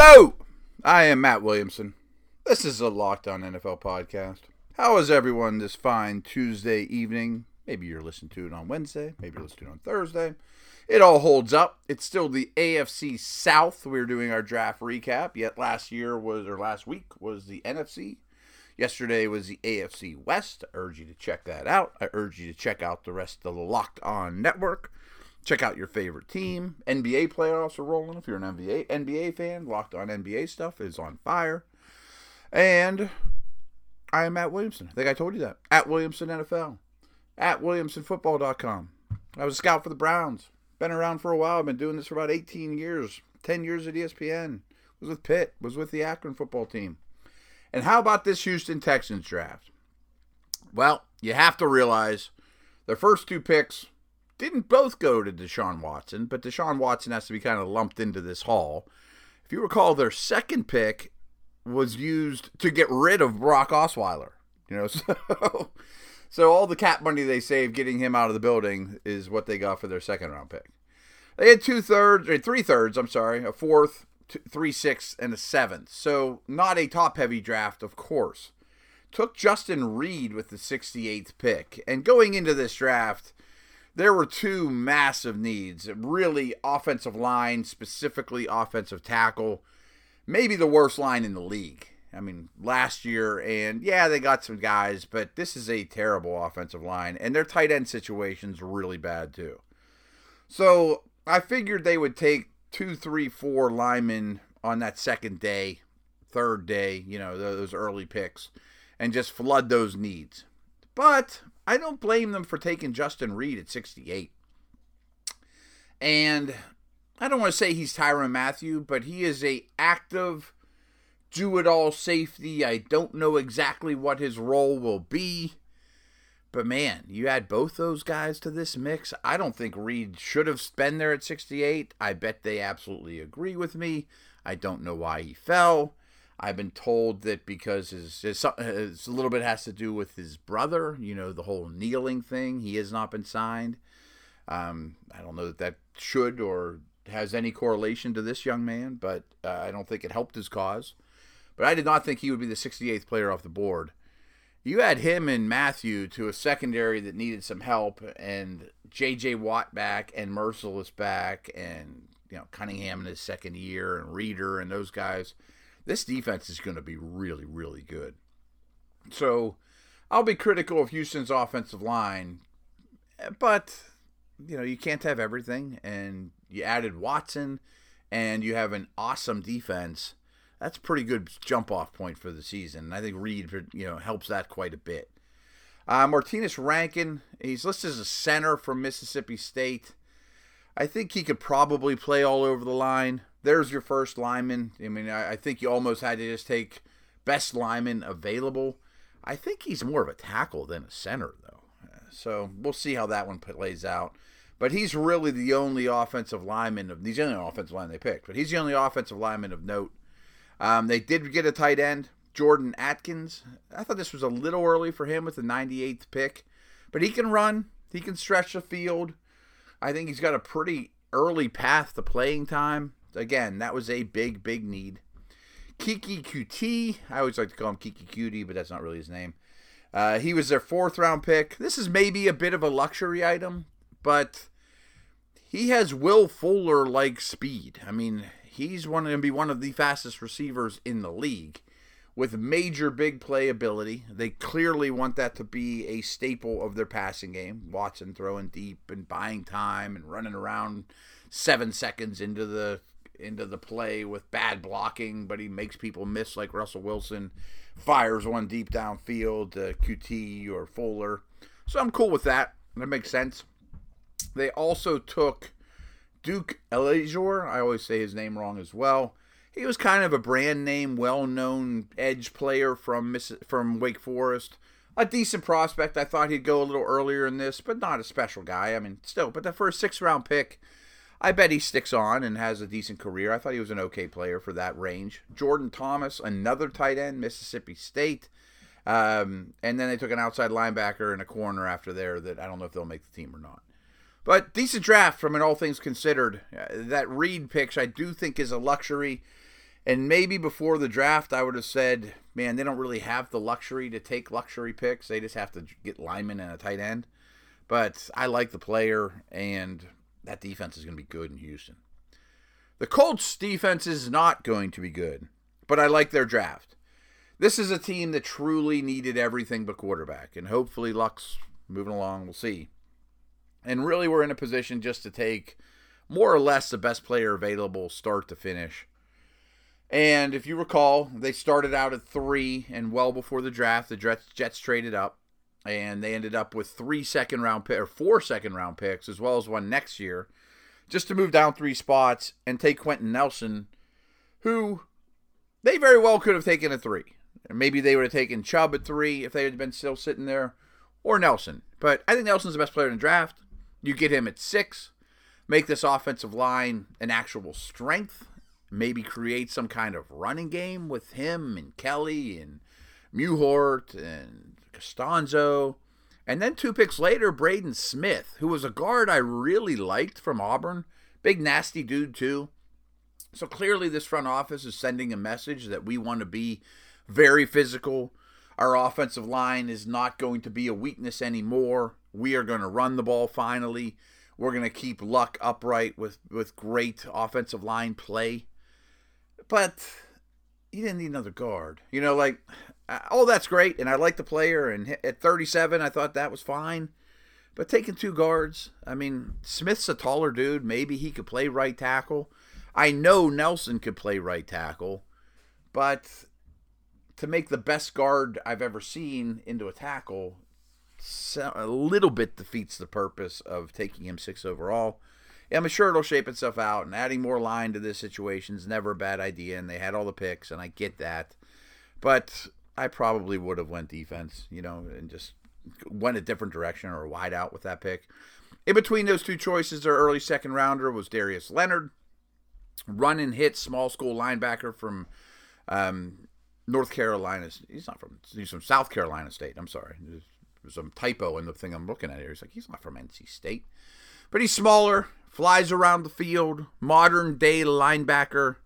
Hello, I am Matt Williamson. This is a Locked On NFL podcast. How is everyone this fine Tuesday evening? Maybe you're listening to it on Wednesday, maybe you're listening to it on Thursday. It all holds up. It's still the AFC South. We're doing our draft recap. Yet last year was, or last week was the NFC. Yesterday was the AFC West. I urge you to check that out. I urge you to check out the rest of the Locked On Network. Check out your favorite team. NBA playoffs are rolling. If you're an NBA NBA fan, Locked On NBA stuff is on fire. And I am Matt Williamson. I think I told you that. At Williamson NFL. At WilliamsonFootball.com. I was a scout for the Browns. Been around for a while. I've been doing this for about 18 years. 10 years at ESPN. Was with Pitt. Was with the Akron football team. And how about this Houston Texans draft? Well, you have to realize their first two picks didn't both go to Deshaun Watson, but Deshaun Watson has to be kind of lumped into this haul. If you recall, their second pick was used to get rid of Brock Osweiler. You know, so so all the cap money they saved getting him out of the building is what they got for their second round pick. They had two thirds, or three thirds. I'm sorry, a fourth, three sixths, and a seventh. So not a top heavy draft, of course. Took Justin Reid with the 68th pick, and going into this draft there were two massive needs. Really, offensive line, specifically offensive tackle, maybe the worst line in the league. I mean, last year, and yeah, they got some guys, but this is a terrible offensive line, and their tight end situation's really bad too. So I figured they would take two, three, four linemen on that second day, third day, you know, those early picks, and just flood those needs. But I don't blame them for taking Justin Reid at 68. And I don't want to say he's Tyrann Mathieu, but he is a active, do it all safety. I don't know exactly what his role will be. But man, you add both those guys to this mix. I don't think Reid should have been there at 68. I bet they absolutely agree with me. I don't know why he fell. I've been told that because his, his, his, a little bit has to do with his brother, you know, the whole kneeling thing. He has not been signed. Um, I don't know that that should or has any correlation to this young man, but uh, I don't think it helped his cause. But I did not think he would be the 68th player off the board. You add him and Mathieu to a secondary that needed some help, and J.J. Watt back, and Mercilus back, and you know Cunningham in his second year, and Reader, and those guys this defense is going to be really, really good. So I'll be critical of Houston's offensive line, but you know you can't have everything. And you added Watson, and you have an awesome defense. That's a pretty good jump off point for the season. And I think Reid, you know, helps that quite a bit. Uh, Martinas Rankin, he's listed as a center from Mississippi State. I think he could probably play all over the line there's your first lineman. I mean, I, I think you almost had to just take best lineman available. I think he's more of a tackle than a center, though. So we'll see how that one plays out. But he's really the only offensive lineman of he's the only offensive line they picked, but he's the only offensive lineman of note. Um, they did get a tight end, Jordan Akins. I thought this was a little early for him with the 98th pick, but he can run, he can stretch the field. I think he's got a pretty early path to playing time. Again, that was a big, big need. Keke Coutee, I always like to call him Kiki Cutie, but that's not really his name. Uh, he was their fourth round pick. This is maybe a bit of a luxury item, but he has Will Fuller like speed. I mean, he's going to be one of the fastest receivers in the league with major big play ability. They clearly want that to be a staple of their passing game. Watson throwing deep and buying time and running around seven seconds into the into the play with bad blocking, but he makes people miss like Russell Wilson. Fires one deep downfield to Coutee or Fuller. So I'm cool with that. That makes sense. They also took Duke Ellington. I always say his name wrong as well. He was kind of a brand name, well-known edge player from Miss, from Wake Forest. A decent prospect. I thought he'd go a little earlier in this, but not a special guy. I mean, still, but the first six-round pick, I bet he sticks on and has a decent career. I thought he was an okay player for that range. Jordan Thomas, another tight end, Mississippi State. Um, and then they took an outside linebacker and a corner after there that I don't know if they'll make the team or not. But decent draft from an all things considered. Uh, that Reid pick, I do think, is a luxury. And maybe before the draft, I would have said, man, they don't really have the luxury to take luxury picks. They just have to get linemen and a tight end. But I like the player, and that defense is going to be good in Houston. The Colts defense is not going to be good, but I like their draft. This is a team that truly needed everything but quarterback, and hopefully Luck's moving along. We'll see. And really, we're in a position just to take more or less the best player available, start to finish. And if you recall, they started out at three, and well before the draft, the Jets, Jets traded up, and they ended up with three second round pick or four second round picks, as well as one next year, just to move down three spots and take Quenton Nelson, who they very well could have taken at three. Maybe they would have taken Chubb at three if they had been still sitting there, or Nelson. But I think Nelson's the best player in the draft. You get him at six, make this offensive line an actual strength maybe create some kind of running game with him and Kelly and Mewhort and Castonzo. And then two picks later, Braden Smith, who was a guard I really liked from Auburn. Big, nasty dude, too. So clearly, this front office is sending a message that we want to be very physical. Our offensive line is not going to be a weakness anymore. We are going to run the ball finally. We're going to keep Luck upright with, with great offensive line play but you didn't need another guard. You know, like, uh, oh, that's great, and I like the player. And at 37, I thought that was fine. But taking two guards, I mean, Smith's a taller dude. Maybe he could play right tackle. I know Nelson could play right tackle, but to make the best guard I've ever seen into a tackle, a little bit defeats the purpose of taking him six overall. I'm sure it'll shape itself out, and adding more line to this situation is never a bad idea. And they had all the picks, and I get that, but I probably would have went defense, you know, and just went a different direction or wide out with that pick. In between those two choices, their early second rounder was Darius Leonard, run and hit small school linebacker from um, North Carolina. He's not from. He's from South Carolina State. I'm sorry. There's, some typo in the thing I'm looking at here. He's like he's not from NC State, but he's smaller, flies around the field, modern day linebacker.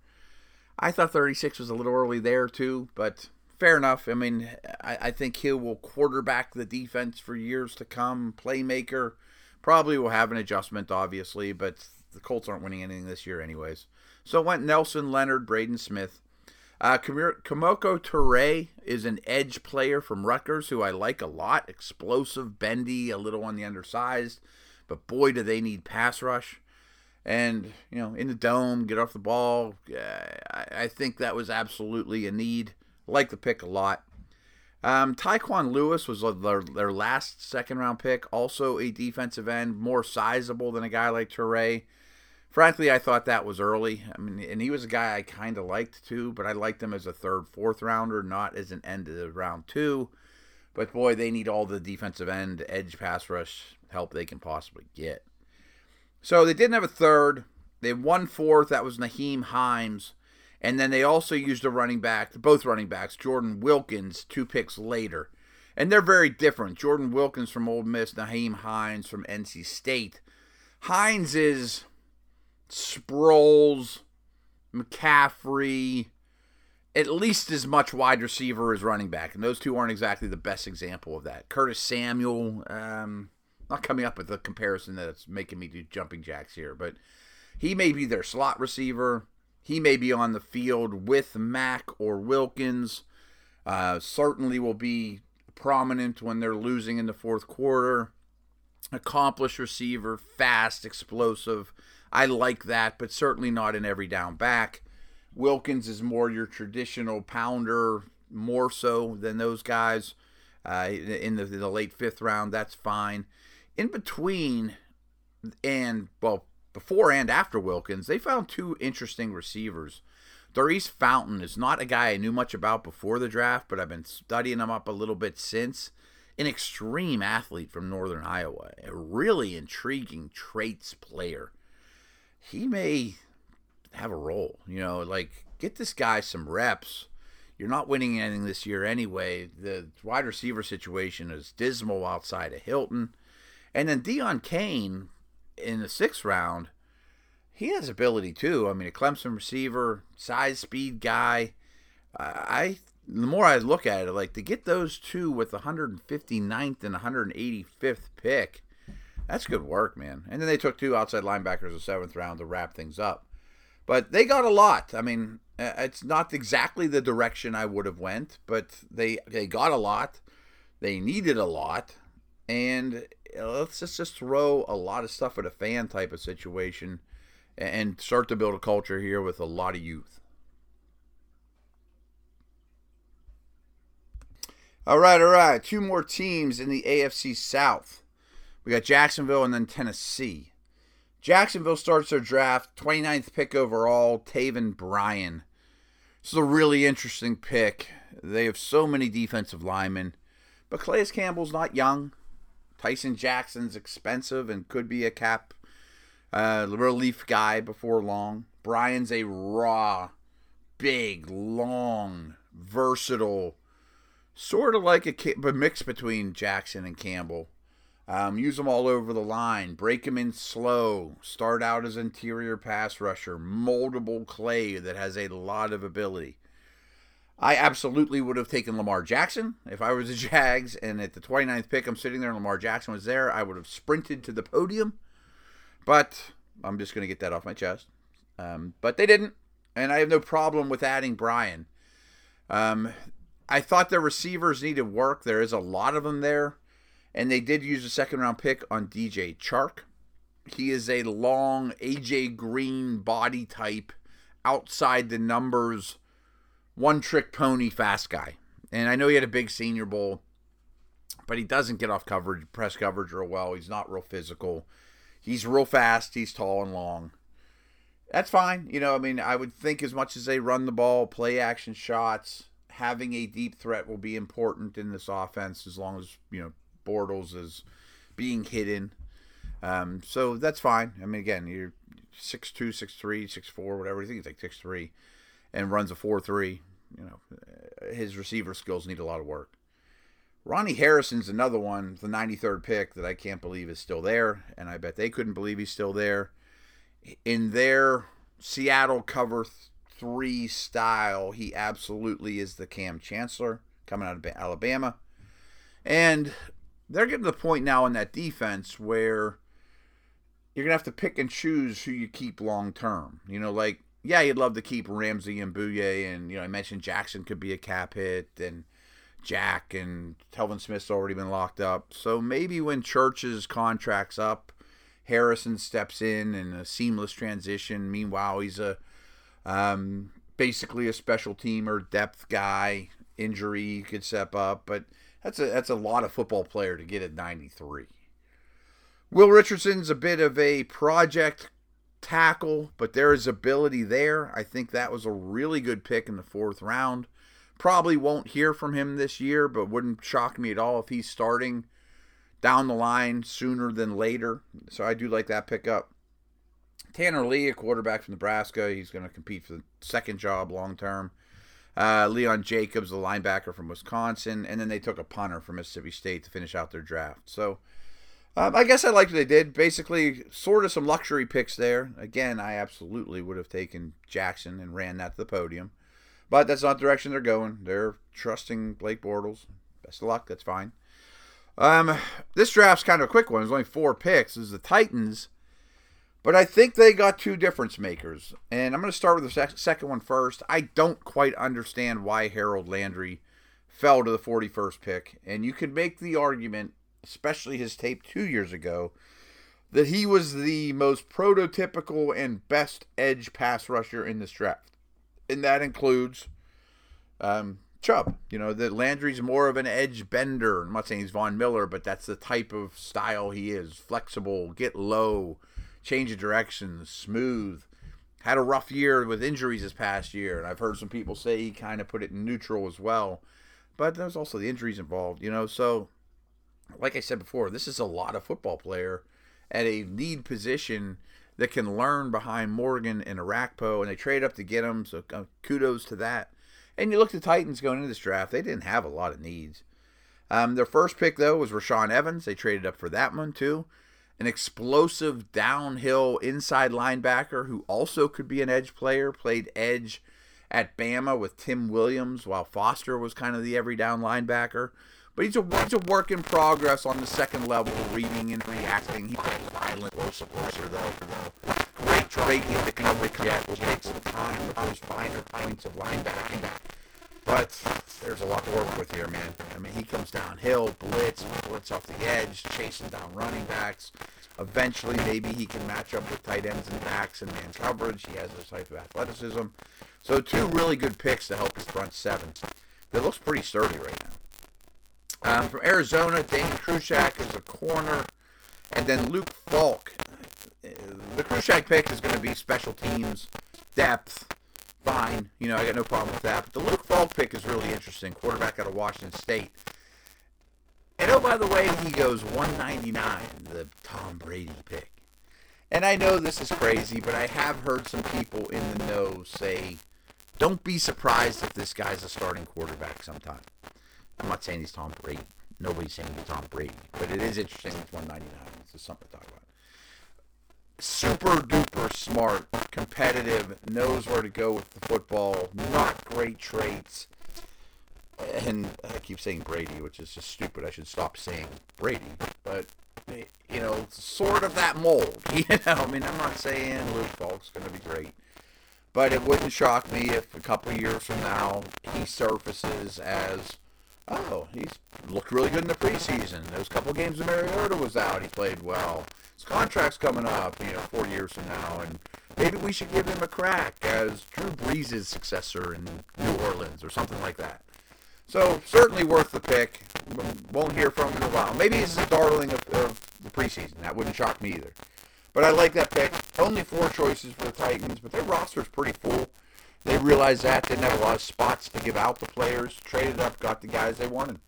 I thought 36 was a little early there too, but fair enough. I mean, I, I think he will quarterback the defense for years to come. Playmaker probably will have an adjustment, obviously, but the Colts aren't winning anything this year, anyways. So went Nelson, Leonard, Braden Smith. Uh, Kemoko Turay is an edge player from Rutgers who I like a lot. Explosive, bendy, a little on the undersized. But boy, do they need pass rush. And, you know, in the dome, get off the ball. I, think that was absolutely a need. Like the pick a lot. Um, Tyquan Lewis was their, their last second round pick, also a defensive end, more sizable than a guy like Turay. Frankly, I thought that was early. I mean, and he was a guy I kind of liked too, but I liked him as a third, fourth rounder, not as an end of the round two. But boy, they need all the defensive end, edge pass rush help they can possibly get. So they didn't have a third. They had one fourth. That was Nyheim Hines. And then they also used a running back, both running backs, Jordan Wilkins, two picks later. And they're very different. Jordan Wilkins from Ole Miss, Nyheim Hines from NC State. Hines is Sproles, McCaffrey, at least as much wide receiver as running back. And those two aren't exactly the best example of that. Curtis Samuel, um, not coming up with a comparison that's making me do jumping jacks here, but he may be their slot receiver. He may be on the field with Mack or Wilkins. Uh, certainly will be prominent when they're losing in the fourth quarter. Accomplished receiver, fast, explosive. I like that, but certainly not an every down back. Wilkins is more your traditional pounder, more so than those guys uh, in, the, in the late fifth round. That's fine in between and well before and after Wilkins, they found two interesting receivers. Daurice Fountain is not a guy I knew much about before the draft, but I've been studying him up a little bit since. An extreme athlete from Northern Iowa, a really intriguing traits player. He may have a role, you know, like get this guy some reps. You're not winning anything this year anyway. The wide receiver situation is dismal outside of Hilton. And then Deon Cain in the sixth round, he has ability too. I mean, a Clemson receiver, size, speed guy. I the more I look at it, like to get those two with the 159th and 185th pick, that's good work, man. And then they took two outside linebackers in the seventh round to wrap things up. But they got a lot. I mean, uh, it's not exactly the direction I would have went, but they they got a lot. They needed a lot, and Uh, let's just just throw a lot of stuff at a fan type of situation, and start to build a culture here with a lot of youth. All right, all right. Two more teams in the AFC South. We got Jacksonville and then Tennessee. Jacksonville starts their draft, 29th pick overall, Taven Bryan. This is a really interesting pick. They have so many defensive linemen, but Calais Campbell's not young. Tyson Jackson's expensive and could be a cap uh, relief guy before long. Bryan's a raw, big, long, versatile sort of like a, a mix between Jackson and Campbell. Um, use them all over the line. Break them in slow. Start out as interior pass rusher. Moldable clay that has a lot of ability. I absolutely would have taken Lamar Jackson if I was the Jags. And at the 29th pick, I'm sitting there and Lamar Jackson was there. I would have sprinted to the podium. But I'm just going to get that off my chest. Um, but they didn't. And I have no problem with adding Bryan. Um, I thought the receivers needed work. There is a lot of them there. And they did use a second round pick on DJ Chark. He is a long AJ Green body type, outside the numbers, one trick pony fast guy. And I know he had a big senior bowl, but he doesn't get off coverage, press coverage real well. He's not real physical. He's real fast. He's tall and long. That's fine. You know, I mean, I would think as much as they run the ball, play action shots, having a deep threat will be important in this offense as long as you know Bortles is being hidden. Um, so that's fine. I mean, again, you're six two, six three, six four, whatever. I think he's like six three, and runs a four three. You know, his receiver skills need a lot of work. Ronnie Harrison's another one, the 93rd pick that I can't believe is still there, and I bet they couldn't believe he's still there. In their Seattle cover three style, he absolutely is the Kam Chancellor coming out of Alabama. And they're getting to the point now in that defense where you're gonna have to pick and choose who you keep long term. You know, like yeah, you'd love to keep Ramsey and Bouye, and you know I mentioned Jackson could be a cap hit, and Jack and Telvin Smith's already been locked up. So maybe when Church's contract's up, Harrison steps in and a seamless transition. Meanwhile, he's a um, basically a special team or depth guy. Injury could step up, but that's a that's a lot of football player to get at 93. Will Richardson's a bit of a project tackle, but there is ability there. I think that was a really good pick in the fourth round. Probably won't hear from him this year, but wouldn't shock me at all if he's starting down the line sooner than later. So I do like that pickup. Tanner Lee, a quarterback from Nebraska, he's going to compete for the second job long term. Uh, Leon Jacobs, the linebacker from Wisconsin, and then they took a punter from Mississippi State to finish out their draft. So um, I guess I liked what they did. Basically, sort of some luxury picks there. Again, I absolutely would have taken Jackson and ran that to the podium, but that's not the direction they're going. They're trusting Blake Bortles. Best of luck. That's fine. Um, this draft's kind of a quick one. There's only four picks. This is the Titans but I think they got two difference makers. And I'm going to start with the sec- second one first. I don't quite understand why Harold Landry fell to the 41st pick. And you could make the argument, especially his tape two years ago, that he was the most prototypical and best edge pass rusher in this draft. And that includes um, Chubb. You know, that Landry's more of an edge bender. I'm not saying he's Von Miller, but that's the type of style he is flexible, get low change of direction, smooth. Had a rough year with injuries this past year, and I've heard some people say he kind of put it in neutral as well. But there's also the injuries involved, you know. So, like I said before, this is a lot of football player at a lead position that can learn behind Morgan and Orakpo, and they trade up to get him. So uh, kudos to that. And you look at the Titans going into this draft; they didn't have a lot of needs. Um, their first pick though was Rashaan Evans. They traded up for that one too. an explosive downhill inside linebacker who also could be an edge player, played edge at Bama with Tim Williams while Foster was kind of the every down linebacker. But he's a, he's a work in progress on the second level, reading and reacting. He's a violent, rusher, though. Great trait in picking up the jet will take some time with those finer points of linebacking. But there's a lot to work with here, man. I mean, he comes downhill, blitz, blitz off the edge, chasing down running backs. Eventually, maybe he can match up with tight ends and backs and man coverage. He has this type of athleticism. So two really good picks to help his front seven. It looks pretty sturdy right now. Um, from Arizona, Dane Cruikshank is a corner. And then Luke Falk. The Cruikshank pick is going to be special teams, depth, fine. You know, I got no problem with that. But the Luke Falk pick is really interesting. Quarterback out of Washington State. And oh, by the way, he goes 199, the Tom Brady pick. And I know this is crazy, but I have heard some people in the know say, don't be surprised if this guy's a starting quarterback sometime. I'm not saying he's Tom Brady. Nobody's saying he's Tom Brady. But it is interesting it's 199. This is something to talk about. Super duper smart, competitive, knows where to go with the football, not great traits and I keep saying Brady, which is just stupid. I should stop saying Brady, but you know, sort of that mold. You know, I mean, I'm not saying Luke Falk's going to be great, but it wouldn't shock me if a couple years from now he surfaces as, oh, he's looked really good in the preseason. Those couple games of Mariota was out, he played well. His contract's coming up, you know, four years from now, and maybe we should give him a crack as Drew Brees' successor in New Orleans or something like that. So certainly worth the pick. Won't hear from him in a while. Maybe he's a darling of, of the preseason. That wouldn't shock me either. But I like that pick. Only four choices for the Titans, but their roster's pretty full. They realized that. They didn't have a lot of spots to give out the players. Traded up, got the guys they wanted.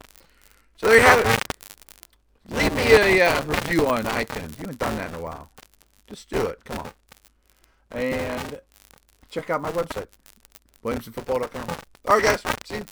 So there you have it. Leave me a uh, review on iTunes. You haven't done that in a while. Just do it. Come on. And check out my website, WilliamsonFootball.com. All right, guys. See you.